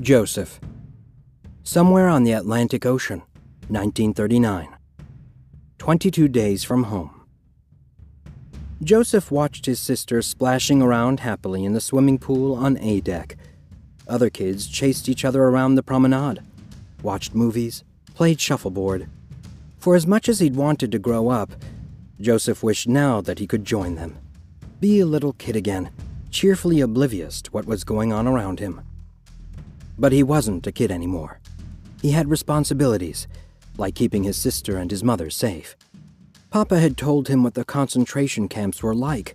Joseph. Somewhere on the Atlantic Ocean, 1939. 22 days from home. Joseph watched his sister splashing around happily in the swimming pool on A deck. Other kids chased each other around the promenade, watched movies, played shuffleboard. For as much as he'd wanted to grow up, Joseph wished now that he could join them. Be a little kid again, cheerfully oblivious to what was going on around him. But he wasn't a kid anymore. He had responsibilities, like keeping his sister and his mother safe. Papa had told him what the concentration camps were like.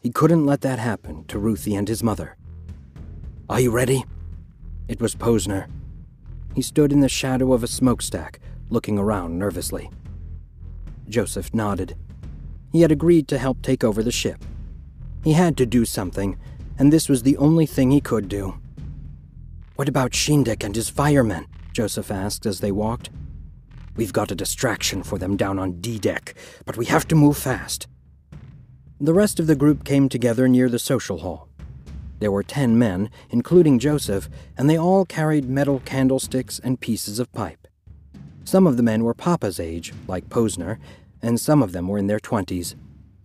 He couldn't let that happen to Ruthie and his mother. Are you ready? It was Posner. He stood in the shadow of a smokestack, looking around nervously. Joseph nodded. He had agreed to help take over the ship. He had to do something, and this was the only thing he could do. What about Schiendick and his firemen? Joseph asked as they walked. We've got a distraction for them down on D deck, but we have to move fast. The rest of the group came together near the social hall. There were ten men, including Joseph, and they all carried metal candlesticks and pieces of pipe. Some of the men were Papa's age, like Posner, and some of them were in their twenties.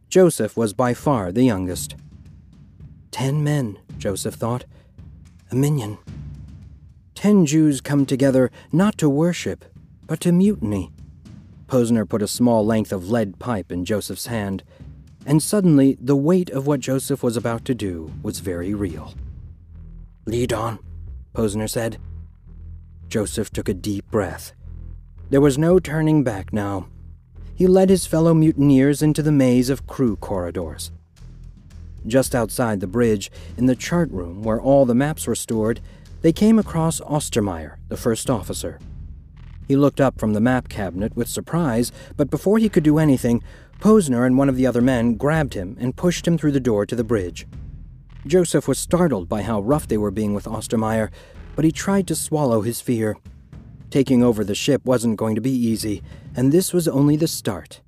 Joseph was by far the youngest. Ten men, Joseph thought. A minyan. Ten Jews come together not to worship, but to mutiny. Posner put a small length of lead pipe in Joseph's hand, and suddenly the weight of what Joseph was about to do was very real. Lead on, Posner said. Joseph took a deep breath. There was no turning back now. He led his fellow mutineers into the maze of crew corridors. Just outside the bridge, in the chart room where all the maps were stored, they came across Ostermeyer, the first officer. He looked up from the map cabinet with surprise, but before he could do anything, Posner and one of the other men grabbed him and pushed him through the door to the bridge. Joseph was startled by how rough they were being with Ostermeyer, but he tried to swallow his fear. Taking over the ship wasn't going to be easy, and this was only the start.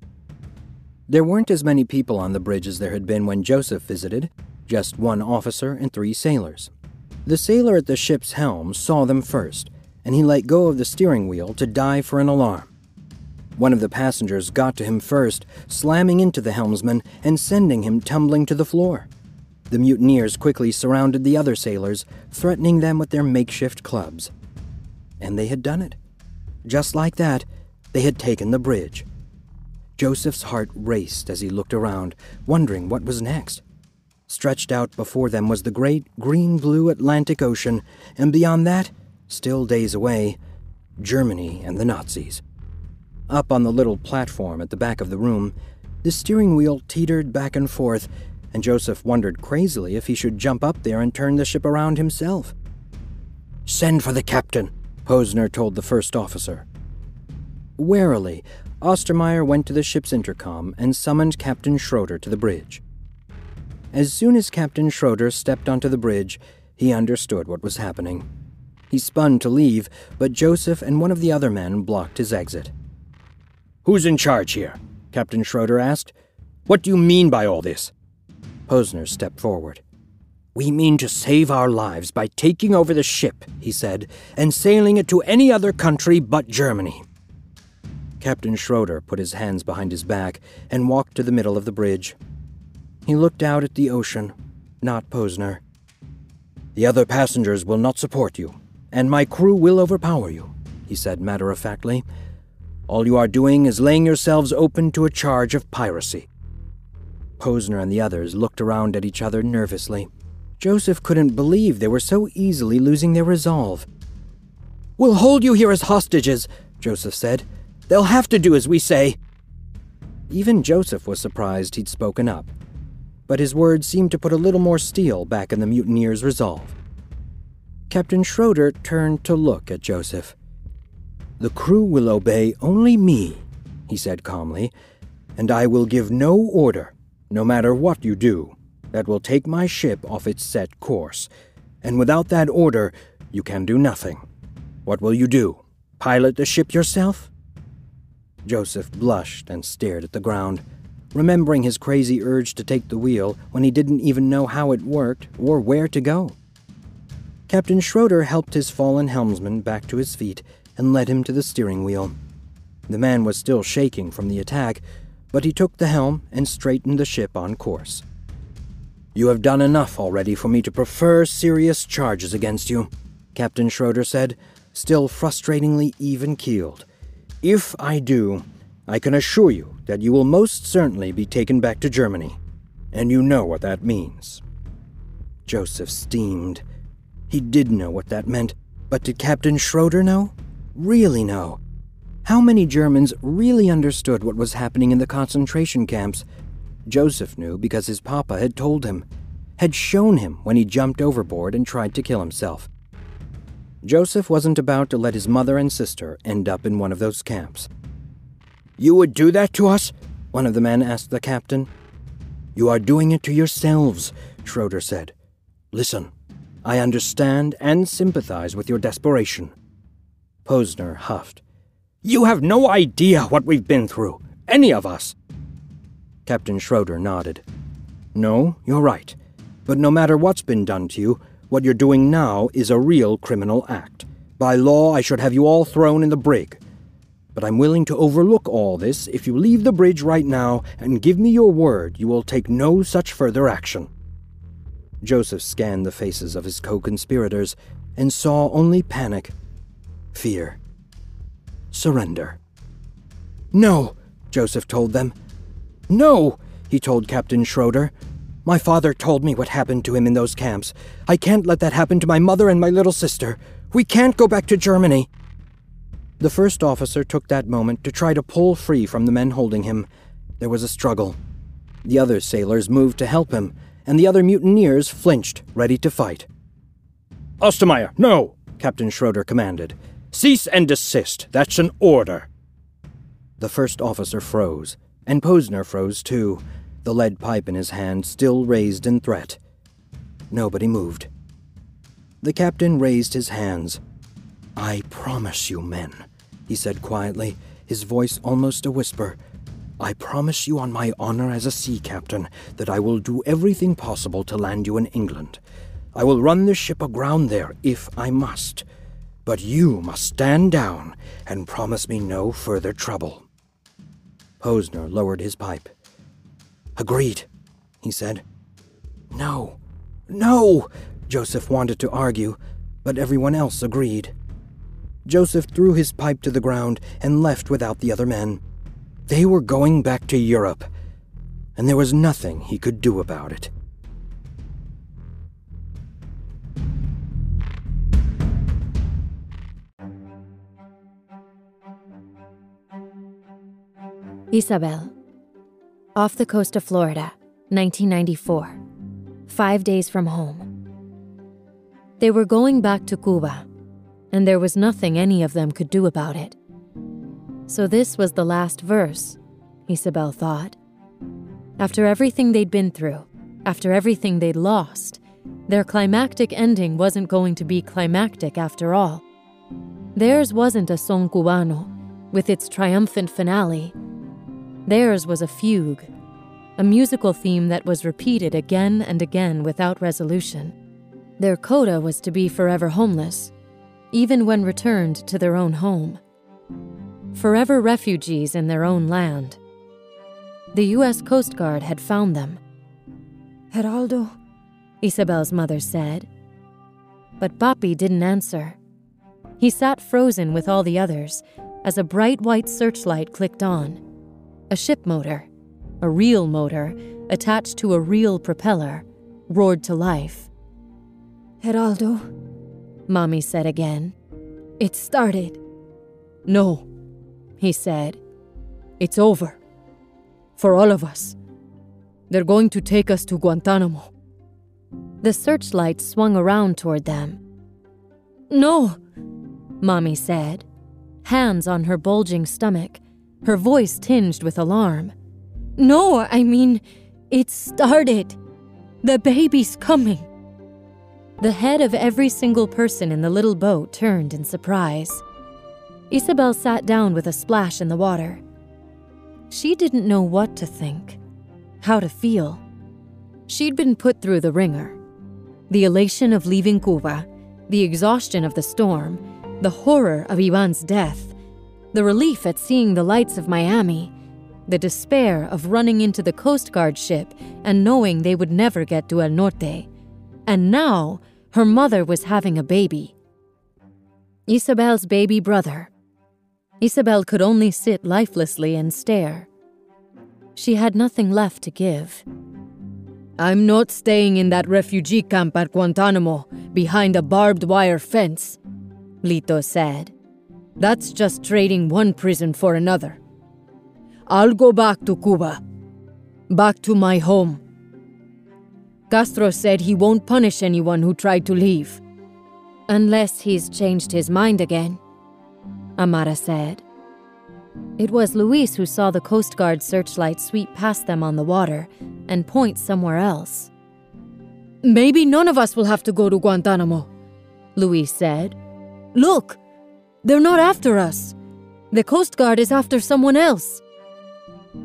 There weren't as many people on the bridge as there had been when Joseph visited, just one officer and three sailors. The sailor at the ship's helm saw them first, and he let go of the steering wheel to dive for an alarm. One of the passengers got to him first, slamming into the helmsman and sending him tumbling to the floor. The mutineers quickly surrounded the other sailors, threatening them with their makeshift clubs. And they had done it. Just like that, they had taken the bridge. Joseph's heart raced as he looked around, wondering what was next. Stretched out before them was the great green blue Atlantic Ocean, and beyond that, still days away, Germany and the Nazis. Up on the little platform at the back of the room, the steering wheel teetered back and forth, and Joseph wondered crazily if he should jump up there and turn the ship around himself. Send for the captain, Posner told the first officer. Warily, Ostermeyer went to the ship's intercom and summoned Captain Schroeder to the bridge. As soon as Captain Schroeder stepped onto the bridge, he understood what was happening. He spun to leave, but Joseph and one of the other men blocked his exit. Who's in charge here? Captain Schroeder asked. What do you mean by all this? Posner stepped forward. We mean to save our lives by taking over the ship, he said, and sailing it to any other country but Germany. Captain Schroeder put his hands behind his back and walked to the middle of the bridge. He looked out at the ocean, not Posner. The other passengers will not support you, and my crew will overpower you, he said matter of factly. All you are doing is laying yourselves open to a charge of piracy. Posner and the others looked around at each other nervously. Joseph couldn't believe they were so easily losing their resolve. We'll hold you here as hostages, Joseph said. They'll have to do as we say. Even Joseph was surprised he'd spoken up, but his words seemed to put a little more steel back in the mutineer's resolve. Captain Schroeder turned to look at Joseph. The crew will obey only me, he said calmly, and I will give no order, no matter what you do, that will take my ship off its set course. And without that order, you can do nothing. What will you do? Pilot the ship yourself? Joseph blushed and stared at the ground, remembering his crazy urge to take the wheel when he didn't even know how it worked or where to go. Captain Schroeder helped his fallen helmsman back to his feet and led him to the steering wheel. The man was still shaking from the attack, but he took the helm and straightened the ship on course. You have done enough already for me to prefer serious charges against you, Captain Schroeder said, still frustratingly even keeled. If I do, I can assure you that you will most certainly be taken back to Germany, and you know what that means. Joseph steamed. He did know what that meant, but did Captain Schroeder know? Really know? How many Germans really understood what was happening in the concentration camps? Joseph knew because his papa had told him, had shown him when he jumped overboard and tried to kill himself. Joseph wasn't about to let his mother and sister end up in one of those camps. You would do that to us? One of the men asked the captain. You are doing it to yourselves, Schroeder said. Listen, I understand and sympathize with your desperation. Posner huffed. You have no idea what we've been through, any of us. Captain Schroeder nodded. No, you're right. But no matter what's been done to you, what you're doing now is a real criminal act. By law, I should have you all thrown in the brig. But I'm willing to overlook all this if you leave the bridge right now and give me your word you will take no such further action. Joseph scanned the faces of his co conspirators and saw only panic, fear, surrender. No, Joseph told them. No, he told Captain Schroeder. My father told me what happened to him in those camps. I can't let that happen to my mother and my little sister. We can't go back to Germany. The first officer took that moment to try to pull free from the men holding him. There was a struggle. The other sailors moved to help him, and the other mutineers flinched, ready to fight. Ostermeyer, no, Captain Schroeder commanded. Cease and desist. That's an order. The first officer froze, and Posner froze too, the lead pipe in his hand still raised in threat. Nobody moved. The captain raised his hands. I promise you, men, he said quietly, his voice almost a whisper. I promise you on my honor as a sea captain that I will do everything possible to land you in England. I will run the ship aground there if I must. But you must stand down and promise me no further trouble. Posner lowered his pipe. Agreed, he said. No, no, Joseph wanted to argue, but everyone else agreed. Joseph threw his pipe to the ground and left without the other men. They were going back to Europe, and there was nothing he could do about it. Isabel. Off the coast of Florida, 1994. Five days from home. They were going back to Cuba, and there was nothing any of them could do about it. So this was the last verse, Isabel thought. After everything they'd been through, after everything they'd lost, their climactic ending wasn't going to be climactic after all. Theirs wasn't a son cubano, with its triumphant finale. Theirs was a fugue, a musical theme that was repeated again and again without resolution. Their coda was to be forever homeless, even when returned to their own home. Forever refugees in their own land. The U.S. Coast Guard had found them. Geraldo, Isabel's mother said. But Papi didn't answer. He sat frozen with all the others as a bright white searchlight clicked on. A ship motor, a real motor, attached to a real propeller, roared to life. Geraldo, Mommy said again. It started. No, he said. It's over. For all of us. They're going to take us to Guantanamo. The searchlight swung around toward them. No, Mommy said, hands on her bulging stomach, her voice tinged with alarm. No, I mean, it started. The baby's coming. The head of every single person in the little boat turned in surprise. Isabel sat down with a splash in the water. She didn't know what to think, how to feel. She'd been put through the wringer the elation of leaving Cuba, The exhaustion of the storm, the horror of Ivan's death, the relief at seeing the lights of Miami, the despair of running into the Coast Guard ship and knowing they would never get to El Norte. And now, her mother was having a baby. Isabel's baby brother. Isabel could only sit lifelessly and stare. She had nothing left to give. I'm not staying in that refugee camp at Guantanamo behind a barbed wire fence, Lito said. That's just trading one prison for another. I'll go back to Cuba. Back to my home. Castro said he won't punish anyone who tried to leave. Unless he's changed his mind again, Amara said. It was Luis who saw the Coast Guard searchlight sweep past them on the water and point somewhere else. Maybe none of us will have to go to Guantanamo, Luis said. Look, they're not after us. The Coast Guard is after someone else.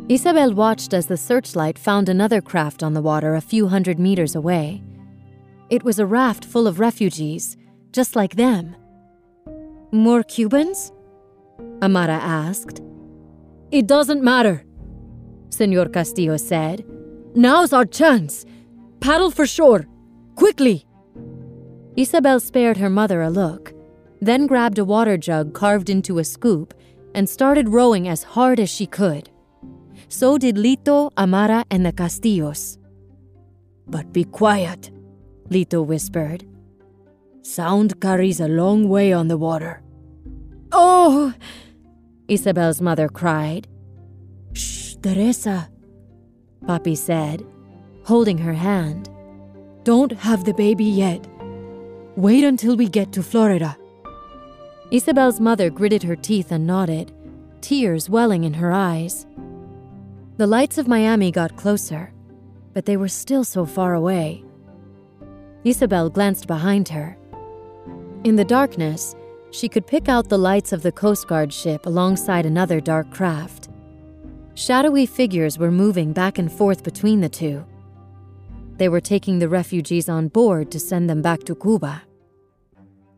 Isabel watched as the searchlight found another craft on the water a few hundred meters away. It was a raft full of refugees, just like them. More Cubans? Amara asked. It doesn't matter, Senor Castillo said. Now's our chance. Paddle for shore. Quickly. Isabel spared her mother a look, then grabbed a water jug carved into a scoop and started rowing as hard as she could. So did Lito, Amara, and the Castillos. But be quiet, Lito whispered. Sound carries a long way on the water. Oh! Isabel's mother cried. Shh, Teresa, Papi said, holding her hand. Don't have the baby yet. Wait until we get to Florida. Isabel's mother gritted her teeth and nodded, tears welling in her eyes. The lights of Miami got closer, but they were still so far away. Isabel glanced behind her. In the darkness, she could pick out the lights of the Coast Guard ship alongside another dark craft. Shadowy figures were moving back and forth between the two. They were taking the refugees on board to send them back to Cuba.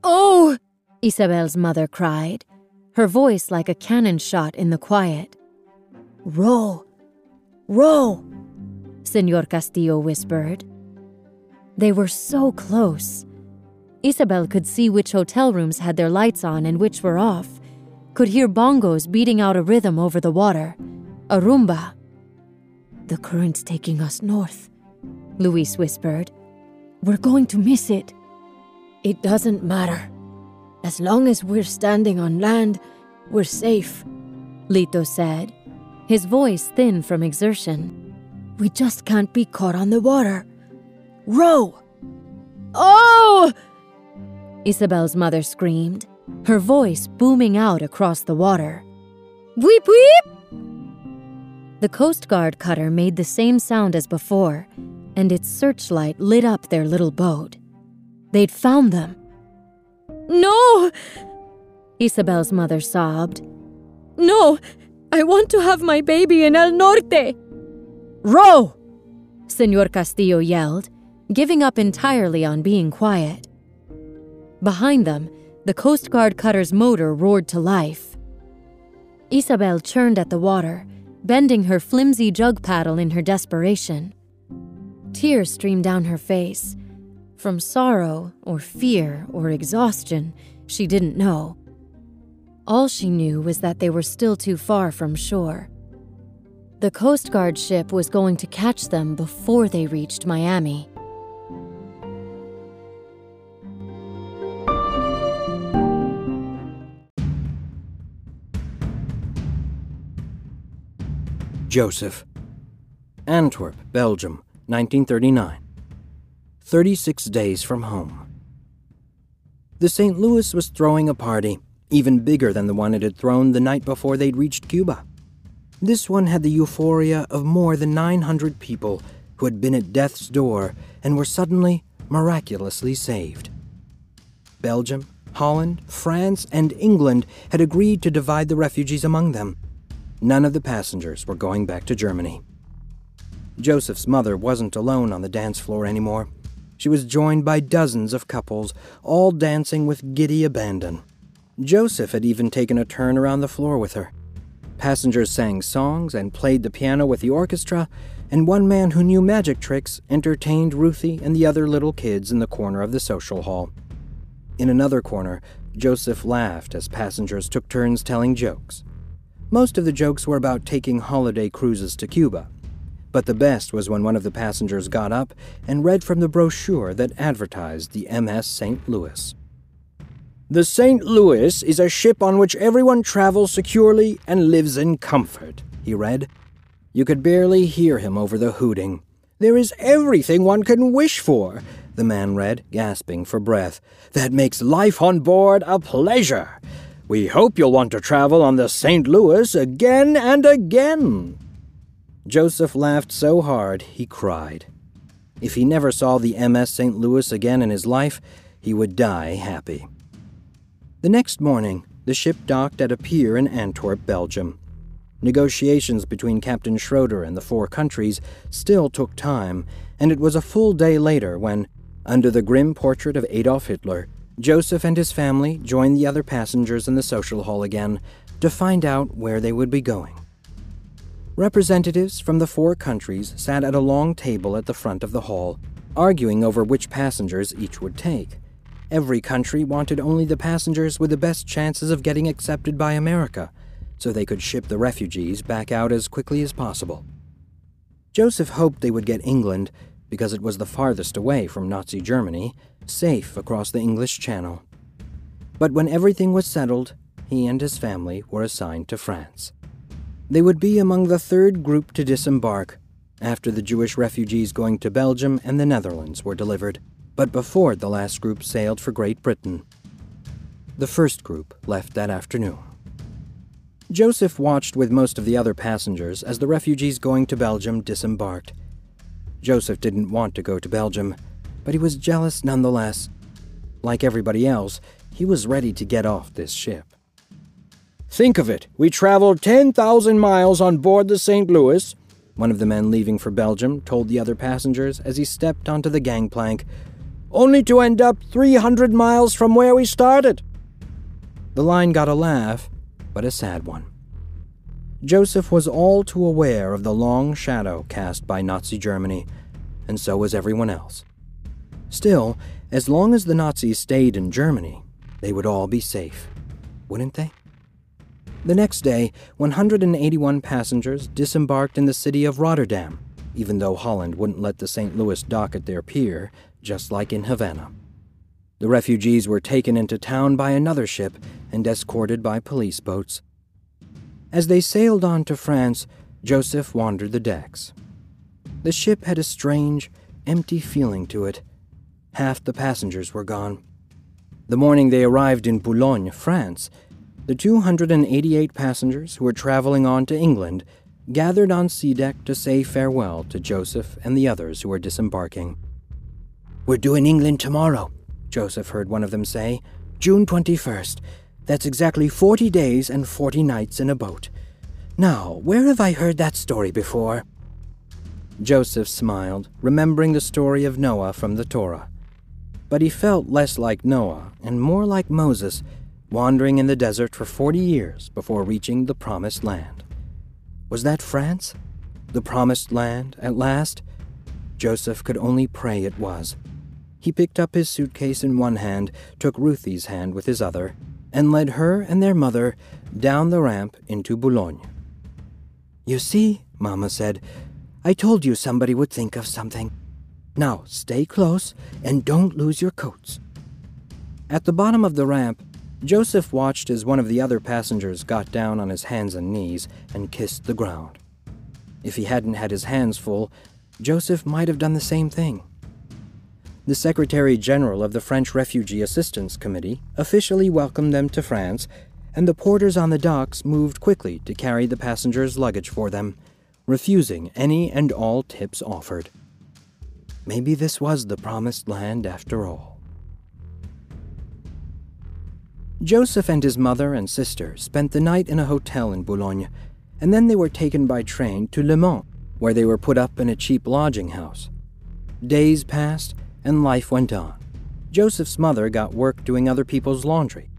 Oh! Isabel's mother cried, her voice like a cannon shot in the quiet. Row! Row! Senor Castillo whispered. They were so close. Isabel could see which hotel rooms had their lights on and which were off, could hear bongos beating out a rhythm over the water, a rumba. The current's taking us north, Luis whispered. We're going to miss it. It doesn't matter. As long as we're standing on land, we're safe, Lito said, his voice thin from exertion. We just can't be caught on the water. Row! Oh! Isabel's mother screamed, her voice booming out across the water. Weep, weep! The Coast Guard cutter made the same sound as before, and its searchlight lit up their little boat. They'd found them. No! Isabel's mother sobbed. No! I want to have my baby in El Norte! Row! Senor Castillo yelled, giving up entirely on being quiet. Behind them, the Coast Guard cutter's motor roared to life. Isabel churned at the water, bending her flimsy jug paddle in her desperation. Tears streamed down her face. From sorrow, or fear, or exhaustion, she didn't know. All she knew was that they were still too far from shore. The Coast Guard ship was going to catch them before they reached Miami. Joseph. Antwerp, Belgium, 1939. 36 days from home. The St. Louis was throwing a party, even bigger than the one it had thrown the night before they'd reached Cuba. This one had the euphoria of more than 900 people who had been at death's door and were suddenly, miraculously saved. Belgium, Holland, France, and England had agreed to divide the refugees among them None of the passengers were going back to Germany. Joseph's mother wasn't alone on the dance floor anymore. she was joined by dozens of couples, all dancing with giddy abandon. Joseph had even taken a turn around the floor with her. Passengers sang songs and played the piano with the orchestra, and one man who knew magic tricks entertained Ruthie and the other little kids in the corner of the social hall. In another corner, Joseph laughed as passengers took turns telling jokes. Most of the jokes were about taking holiday cruises to Cuba, but the best was when one of the passengers got up and read from the brochure that advertised the MS St. Louis. The St. Louis is a ship on which everyone travels securely and lives in comfort, he read. You could barely hear him over the hooting. There is everything one can wish for, the man read, gasping for breath. That makes life on board a pleasure. We hope you'll want to travel on the St. Louis again and again. Joseph laughed so hard he cried. If he never saw the MS St. Louis again in his life, he would die happy. The next morning, the ship docked at a pier in Antwerp, Belgium. Negotiations between Captain Schroeder and the four countries still took time, and it was a full day later when, under the grim portrait of Adolf Hitler, Joseph and his family joined the other passengers in the social hall again to find out where they would be going. Representatives from the four countries sat at a long table at the front of the hall, arguing over which passengers each would take. Every country wanted only the passengers with the best chances of getting accepted by America, so they could ship the refugees back out as quickly as possible. Joseph hoped they would get England because it was the farthest away from Nazi Germany, safe across the English Channel. But when everything was settled, he and his family were assigned to France. They would be among the third group to disembark after the Jewish refugees going to Belgium and the Netherlands were delivered but before the last group sailed for Great Britain. The first group left that afternoon. Joseph watched with most of the other passengers as the refugees going to Belgium disembarked. Joseph didn't want to go to Belgium, but he was jealous nonetheless. Like everybody else, he was ready to get off this ship. Think of it, we traveled 10,000 miles on board the St. Louis, one of the men leaving for Belgium told the other passengers as he stepped onto the gangplank only to end up 300 miles from where we started. The line got a laugh, but a sad one. Joseph was all too aware of the long shadow cast by Nazi Germany, and so was everyone else. Still, as long as the Nazis stayed in Germany, they would all be safe, wouldn't they? The next day, 181 passengers disembarked in the city of Rotterdam, even though Holland wouldn't let the St. Louis dock at their pier just like in Havana. The refugees were taken into town by another ship and escorted by police boats. As they sailed on to France, Joseph wandered the decks. The ship had a strange, empty feeling to it. Half the passengers were gone. The morning they arrived in Boulogne, France, the 288 passengers who were traveling on to England gathered on C deck to say farewell to Joseph and the others who were disembarking. We're due in England tomorrow, Joseph heard one of them say. June 21st. That's exactly 40 days and 40 nights in a boat. Now, where have I heard that story before? Joseph smiled, remembering the story of Noah from the Torah. But he felt less like Noah and more like Moses, wandering in the desert for 40 years before reaching the Promised Land. Was that France? The Promised Land, at last? Joseph could only pray it was. He picked up his suitcase in one hand, took Ruthie's hand with his other, and led her and their mother down the ramp into Boulogne. You see, Mamma said, I told you somebody would think of something. Now stay close and don't lose your coats. At the bottom of the ramp, Joseph watched as one of the other passengers got down on his hands and knees and kissed the ground. If he hadn't had his hands full, Joseph might have done the same thing the Secretary General of the French Refugee Assistance Committee officially welcomed them to France, and the porters on the docks moved quickly to carry the passengers' luggage for them, refusing any and all tips offered. Maybe this was the promised land after all. Joseph and his mother and sister spent the night in a hotel in Boulogne, and then they were taken by train to Le Mans, where they were put up in a cheap lodging house. Days passed, and life went on. Joseph's mother got work doing other people's laundry.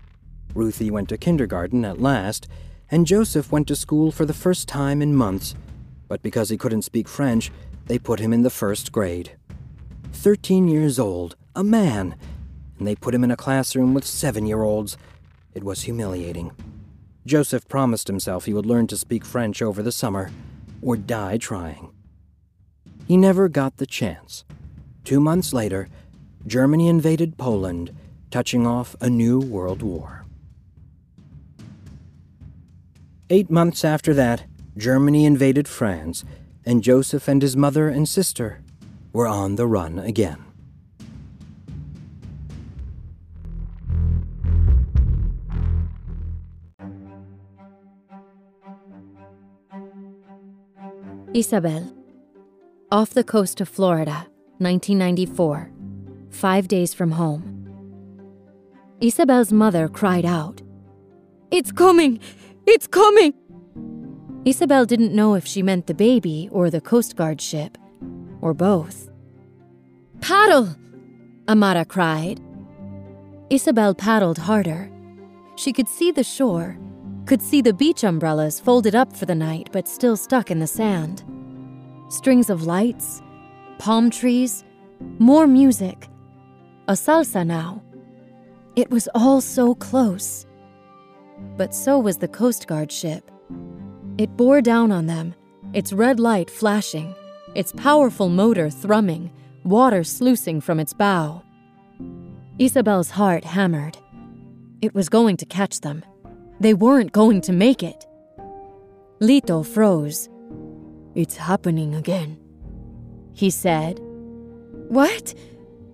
Ruthie went to kindergarten at last, and Joseph went to school for the first time in months, but because he couldn't speak French, they put him in the first grade. Thirteen years old, a man, and they put him in a classroom with seven year olds. It was humiliating. Joseph promised himself he would learn to speak French over the summer, or die trying. He never got the chance. Two months later, Germany invaded Poland, touching off a new world war. Eight months after that, Germany invaded France, and Joseph and his mother and sister were on the run again. Isabel. Off the coast of Florida, 1994. Five days from home. Isabel's mother cried out, It's coming! It's coming! Isabel didn't know if she meant the baby or the Coast Guard ship, or both. Paddle! Amara cried. Isabel paddled harder. She could see the shore, could see the beach umbrellas folded up for the night but still stuck in the sand. Strings of lights, palm trees, more music. A salsa now. It was all so close. But so was the Coast Guard ship. It bore down on them, its red light flashing, its powerful motor thrumming, water sluicing from its bow. Isabel's heart hammered. It was going to catch them. They weren't going to make it. Lito froze. It's happening again, he said. What?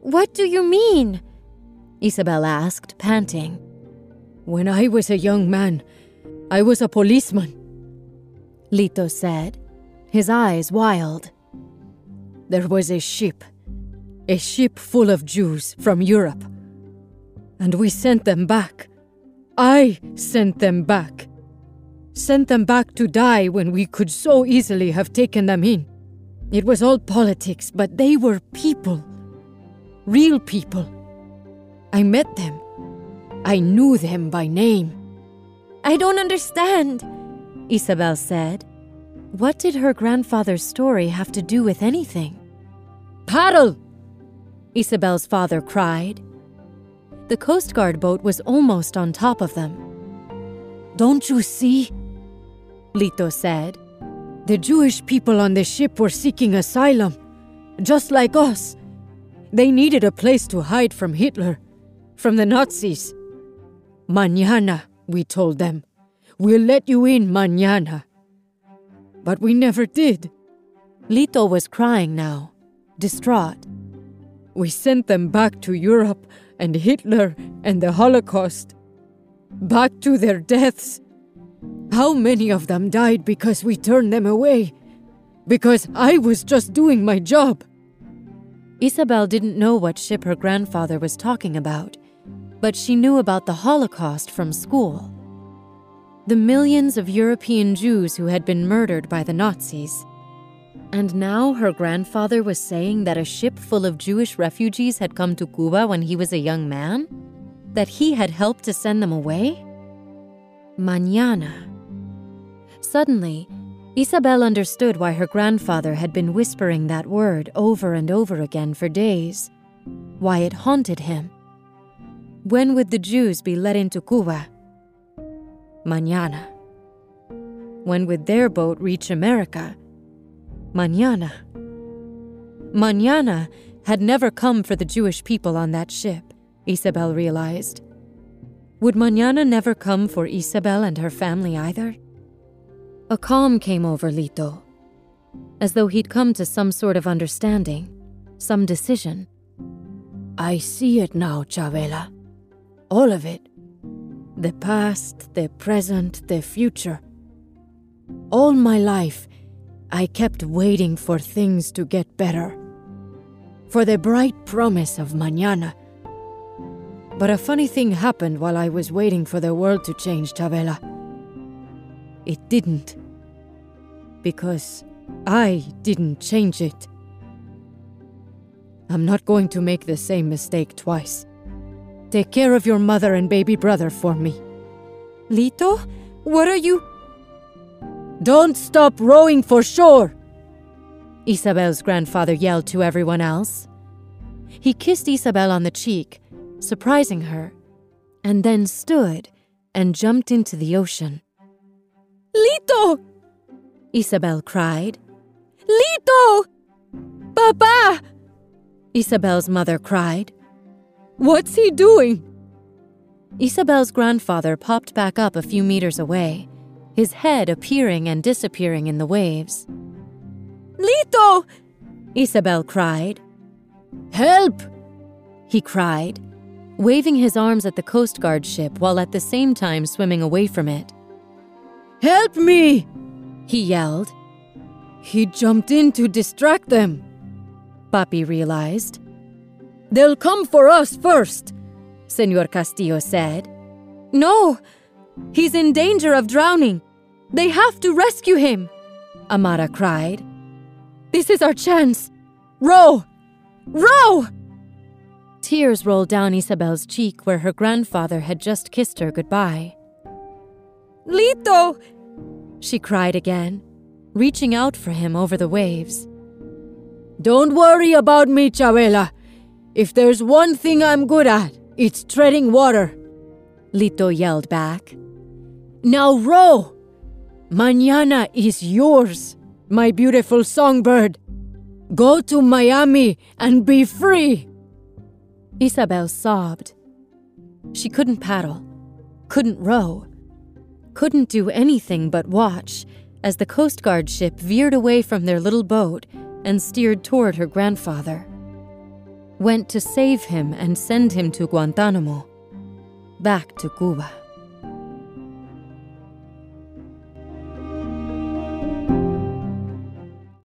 What do you mean? Isabel asked, panting. When I was a young man, I was a policeman, Lito said, his eyes wild. There was a ship, a ship full of Jews from Europe. And we sent them back. I sent them back. Sent them back to die when we could so easily have taken them in. It was all politics, but they were people. Real people. I met them. I knew them by name. I don't understand, Isabel said. What did her grandfather's story have to do with anything? Paddle! Isabel's father cried. The Coast Guard boat was almost on top of them. Don't you see? Lito said. The Jewish people on the ship were seeking asylum, just like us. They needed a place to hide from Hitler, from the Nazis. Mañana, we told them. We'll let you in mañana. But we never did. Lito was crying now, distraught. We sent them back to Europe and Hitler and the Holocaust. Back to their deaths. How many of them died because we turned them away? Because I was just doing my job. Isabel didn't know what ship her grandfather was talking about, but she knew about the Holocaust from school. The millions of European Jews who had been murdered by the Nazis. And now her grandfather was saying that a ship full of Jewish refugees had come to Cuba when he was a young man? That he had helped to send them away? Mañana. Suddenly, Isabel understood why her grandfather had been whispering that word over and over again for days, why it haunted him. When would the Jews be let into Cuba? Mañana. When would their boat reach America? Mañana. Mañana had never come for the Jewish people on that ship, Isabel realized. Would Mañana never come for Isabel and her family either? A calm came over Lito, as though he'd come to some sort of understanding, some decision. I see it now, Chavela. All of it. The past, the present, the future. All my life, I kept waiting for things to get better. For the bright promise of mañana. But a funny thing happened while I was waiting for the world to change, Chavela. It didn't. Because I didn't change it. I'm not going to make the same mistake twice. Take care of your mother and baby brother for me. Lito, what are you? Don't stop rowing for shore! Isabel's grandfather yelled to everyone else. He kissed Isabel on the cheek, surprising her, and then stood and jumped into the ocean. Lito! Isabel cried. Lito! Papa! Isabel's mother cried. What's he doing? Isabel's grandfather popped back up a few meters away, his head appearing and disappearing in the waves. Lito! Isabel cried. Help! He cried, waving his arms at the Coast Guard ship while at the same time swimming away from it. Help me! He yelled. He jumped in to distract them. Papi realized. They'll come for us first, Senor Castillo said. No! He's in danger of drowning. They have to rescue him, Amara cried. This is our chance. Row! Row! Tears rolled down Isabel's cheek where her grandfather had just kissed her goodbye. Lito! She cried again, reaching out for him over the waves. Don't worry about me, Chavela. If there's one thing I'm good at, it's treading water. Lito yelled back. Now row! Mañana is yours, my beautiful songbird. Go to Miami and be free. Isabel sobbed. She couldn't paddle, couldn't row, couldn't do anything but watch as the Coast Guard ship veered away from their little boat and steered toward her grandfather. Went to save him and send him to Guantanamo, back to Cuba.